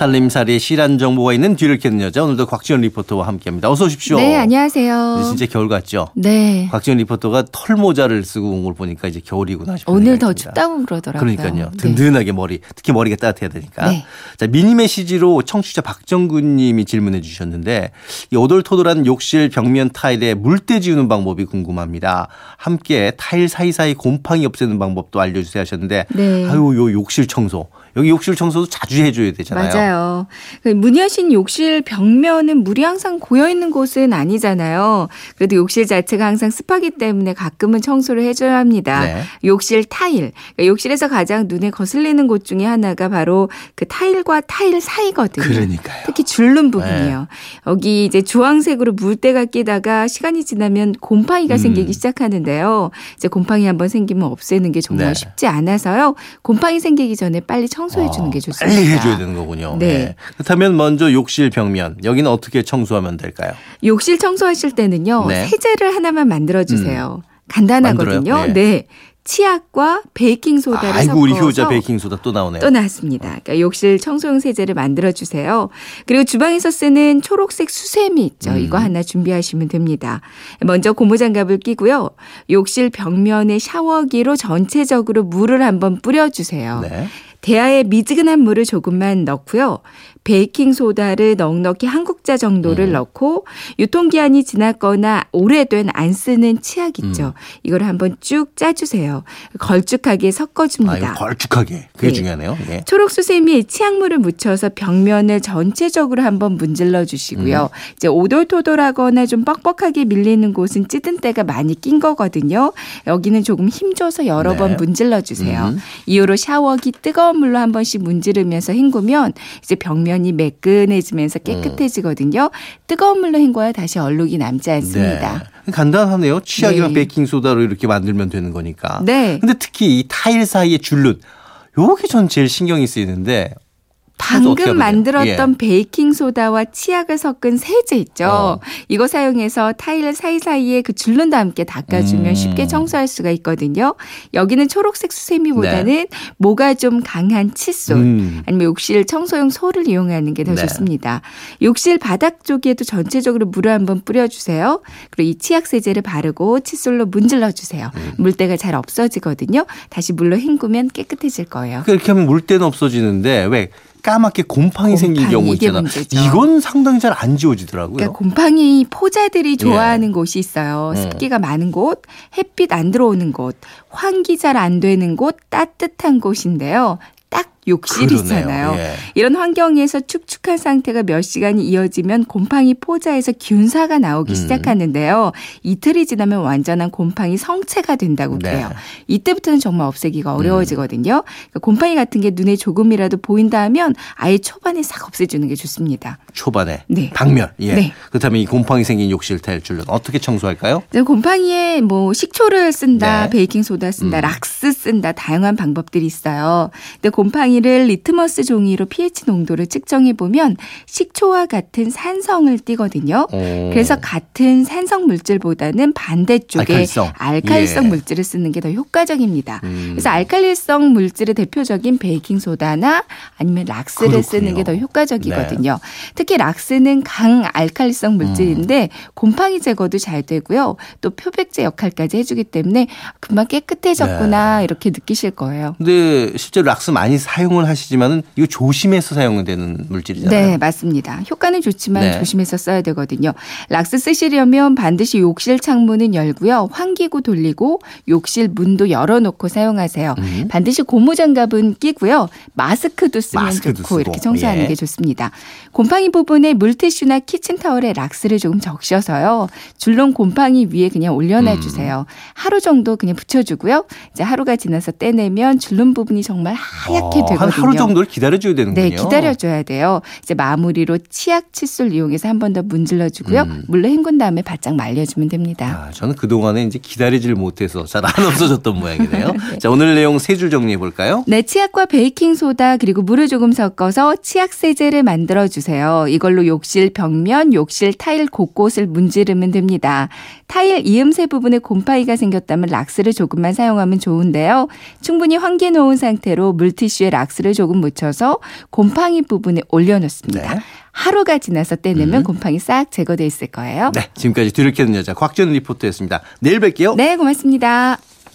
살림살이에 실한 정보가 있는 뒤를 캐는 여자 오늘도 곽지연 리포터와 함께합니다. 어서 오십시오. 네, 안녕하세요. 진짜 겨울 같죠? 네. 곽지연 리포터가 털 모자를 쓰고 온 걸 보니까 이제 겨울이구나 싶은 오늘 더. 춥다고 그러더라고요. 그러니까요. 네. 든든하게 머리, 특히 머리가 따뜻해야 되니까. 네. 자, 미니 메시지로 청취자 박정근 님이 질문해 주셨는데 이 오돌토돌한 욕실 벽면 타일에 물때 지우는 방법이 궁금합니다. 함께 타일 사이사이 곰팡이 없애는 방법도 알려주세요 하셨는데 네. 아유, 요 욕실 청소. 여기 욕실 청소도 자주 해줘야 되잖아요. 맞아요. 그 문의하신 욕실 벽면은 물이 항상 고여 있는 곳은 아니잖아요. 그래도 욕실 자체가 항상 습하기 때문에 가끔은 청소를 해줘야 합니다. 네. 욕실 타일. 그러니까 욕실에서 가장 눈에 거슬리는 곳 중에 하나가 바로 그 타일과 타일 사이거든요. 그러니까요. 특히 줄눈 부분이요. 여기 이제 주황색으로 물때가 끼다가 시간이 지나면 곰팡이가 음. 생기기 시작하는데요. 이제 곰팡이 한번 생기면 없애는 게 정말 네. 쉽지 않아서요. 곰팡이 생기기 전에 빨리 청 소해 주는 어, 게 좋습니다. 빨리 해줘야 되는 거군요. 네. 그렇다면 먼저 욕실 벽면 여기는 어떻게 청소하면 될까요? 욕실 청소하실 때는요. 네. 세제를 하나만 만들어 주세요. 간단하거든요. 만들어요? 네. 네. 치약과 베이킹 소다를 아이고 섞어서 우리 효자 베이킹 소다 또 나오네요. 또 나왔습니다. 그러니까 욕실 청소용 세제를 만들어 주세요. 그리고 주방에서 쓰는 초록색 수세미 있죠. 음. 이거 하나 준비하시면 됩니다. 먼저 고무 장갑을 끼고요. 욕실 벽면에 샤워기로 전체적으로 물을 한번 뿌려 주세요. 네. 대야에 미지근한 물을 조금만 넣고요. 베이킹 소다를 넉넉히 한 국자 정도를 음. 넣고 유통기한이 지났거나 오래된 안 쓰는 치약 있죠. 음. 이걸 한번 쭉 짜주세요. 걸쭉하게 아, 섞어줍니다. 이거 걸쭉하게. 그게 네. 중요하네요. 예. 초록 수세미에 치약물을 묻혀서 벽면을 전체적으로 한번 문질러 주시고요. 음. 이제 오돌토돌하거나 좀 뻑뻑하게 밀리는 곳은 찌든 때가 많이 낀 거거든요. 여기는 조금 힘줘서 여러 네. 번 문질러 주세요. 음. 이후로 샤워기 뜨거운 물로 한 번씩 문지르면서 헹구면 이제 벽면 이 매끈해지면서 깨끗해지거든요. 뜨거운 물로 헹궈야 다시 얼룩이 남지 않습니다. 네. 간단하네요. 치약이랑 네. 베이킹 소다로 이렇게 만들면 되는 거니까. 네. 근데 특히 이 타일 사이에 줄눈 요게 전 제일 신경이 쓰이는데 방금? 만들었던 베이킹 소다와 치약을 섞은 세제 있죠. 어. 이거 사용해서 타일 사이사이에 그 줄눈과 함께 닦아주면 음. 쉽게 청소할 수가 있거든요. 여기는 초록색 수세미보다는 모가 좀 강한 칫솔 음. 아니면 욕실 청소용 솔을 이용하는 게더 네. 좋습니다. 욕실 바닥 쪽에도 전체적으로 물을 한번 뿌려주세요. 그리고 이 치약 세제를 바르고 칫솔로 문질러 주세요. 음. 물때가 잘 없어지거든요. 다시 물로 헹구면 깨끗해질 거예요. 그러니까 이렇게 하면 물때는 없어지는데 왜 까맣게 곰팡이, 곰팡이, 경우 이게 있잖아. 문제죠. 이건 상당히 잘 안 지워지더라고요. 그러니까 곰팡이 포자들이 좋아하는 곳이 있어요. 음. 습기가 많은 곳, 햇빛 안 들어오는 곳, 환기 잘 안 되는 곳, 따뜻한 곳인데요. 딱 욕실이잖아요. 예. 이런 환경에서 축축한 상태가 몇 시간이 이어지면 곰팡이 포자에서 균사가 나오기 음. 시작하는데요. 이틀이 지나면 완전한 곰팡이 성체가 된다고 네. 그래요. 이때부터는 정말 없애기가 어려워지거든요. 그러니까 곰팡이 같은 눈에 조금이라도 보인다 하면 아예 초반에 싹 없애주는 게 좋습니다. 초반에 네. 박멸. 예. 네. 그렇다면 이 곰팡이 생긴 욕실 줄눈 어떻게 청소할까요? 이제 곰팡이에 뭐 식초를 쓴다, 네. 베이킹 소다 쓴다, 음. 락스 쓴다 다양한 방법들이 있어요. 근데 곰팡이 를 리트머스 종이로 pH 농도를 측정해 보면 식초와 같은 산성을 띠거든요. 오. 그래서 같은 산성 물질보다는 반대쪽에 알칼리성. 알칼리성 예. 물질을 쓰는 게 더 효과적입니다. 음. 그래서 알칼리성 물질의 대표적인 베이킹 소다나 아니면 락스를 그렇군요. 쓰는 게 더 효과적이거든요. 특히 락스는 강 알칼리성 물질인데 곰팡이 제거도 잘 되고요. 또 표백제 역할까지 해주기 때문에 금방 깨끗해졌구나 네. 이렇게 느끼실 거예요. 근데 실제로 락스 많이 사 용을 하시지만은 이거 조심해서 사용되는 물질이잖아요. 네, 맞습니다. 효과는 좋지만 네. 조심해서 써야 되거든요. 락스 쓰시려면 반드시 욕실 창문은 열고요. 환기구 돌리고 욕실 문도 열어놓고 사용하세요. 음. 반드시 고무장갑은 끼고요. 마스크도 쓰면 마스크도 좋고 쓰고. 이렇게 청소하는 예. 게 좋습니다. 곰팡이 부분에 물티슈나 키친타월에 락스를 조금 적셔서요. 줄눈 곰팡이 위에 그냥 올려놔 음. 주세요. 하루 정도 그냥 붙여주고요. 이제 하루가 지나서 떼내면 줄눈 부분이 정말 하얗게 어, 되거든요. 한 하루 정도를 기다려줘야 되는군요. 네, 기다려줘야 돼요. 이제 마무리로 치약 칫솔 이용해서 한 번 더 문질러주고요. 음. 물로 헹군 다음에 바짝 말려주면 됩니다. 아, 저는 그 동안에 이제 기다리질 못해서 잘 안 없어졌던 모양이네요. 네. 자, 오늘 내용 세 줄 정리해 볼까요? 네, 치약과 베이킹 소다 그리고 물을 조금 섞어서 치약 세제를 만들어 주세요. 이걸로 욕실 벽면, 욕실 타일 곳곳을 문지르면 됩니다. 타일 이음새 부분에 곰팡이가 생겼다면 락스를 조금만 사용하면 좋은데요. 충분히 환기해 놓은 상태로 물티슈에 락 스를 조금 묻혀서 곰팡이 부분에 올려놓습니다. 네. 하루가 지나서 떼내면 음. 곰팡이 싹 제거돼 있을 거예요. 네, 지금까지 뒤를 캐는 여자 곽전 리포터였습니다. 내일 뵐게요. 네, 고맙습니다.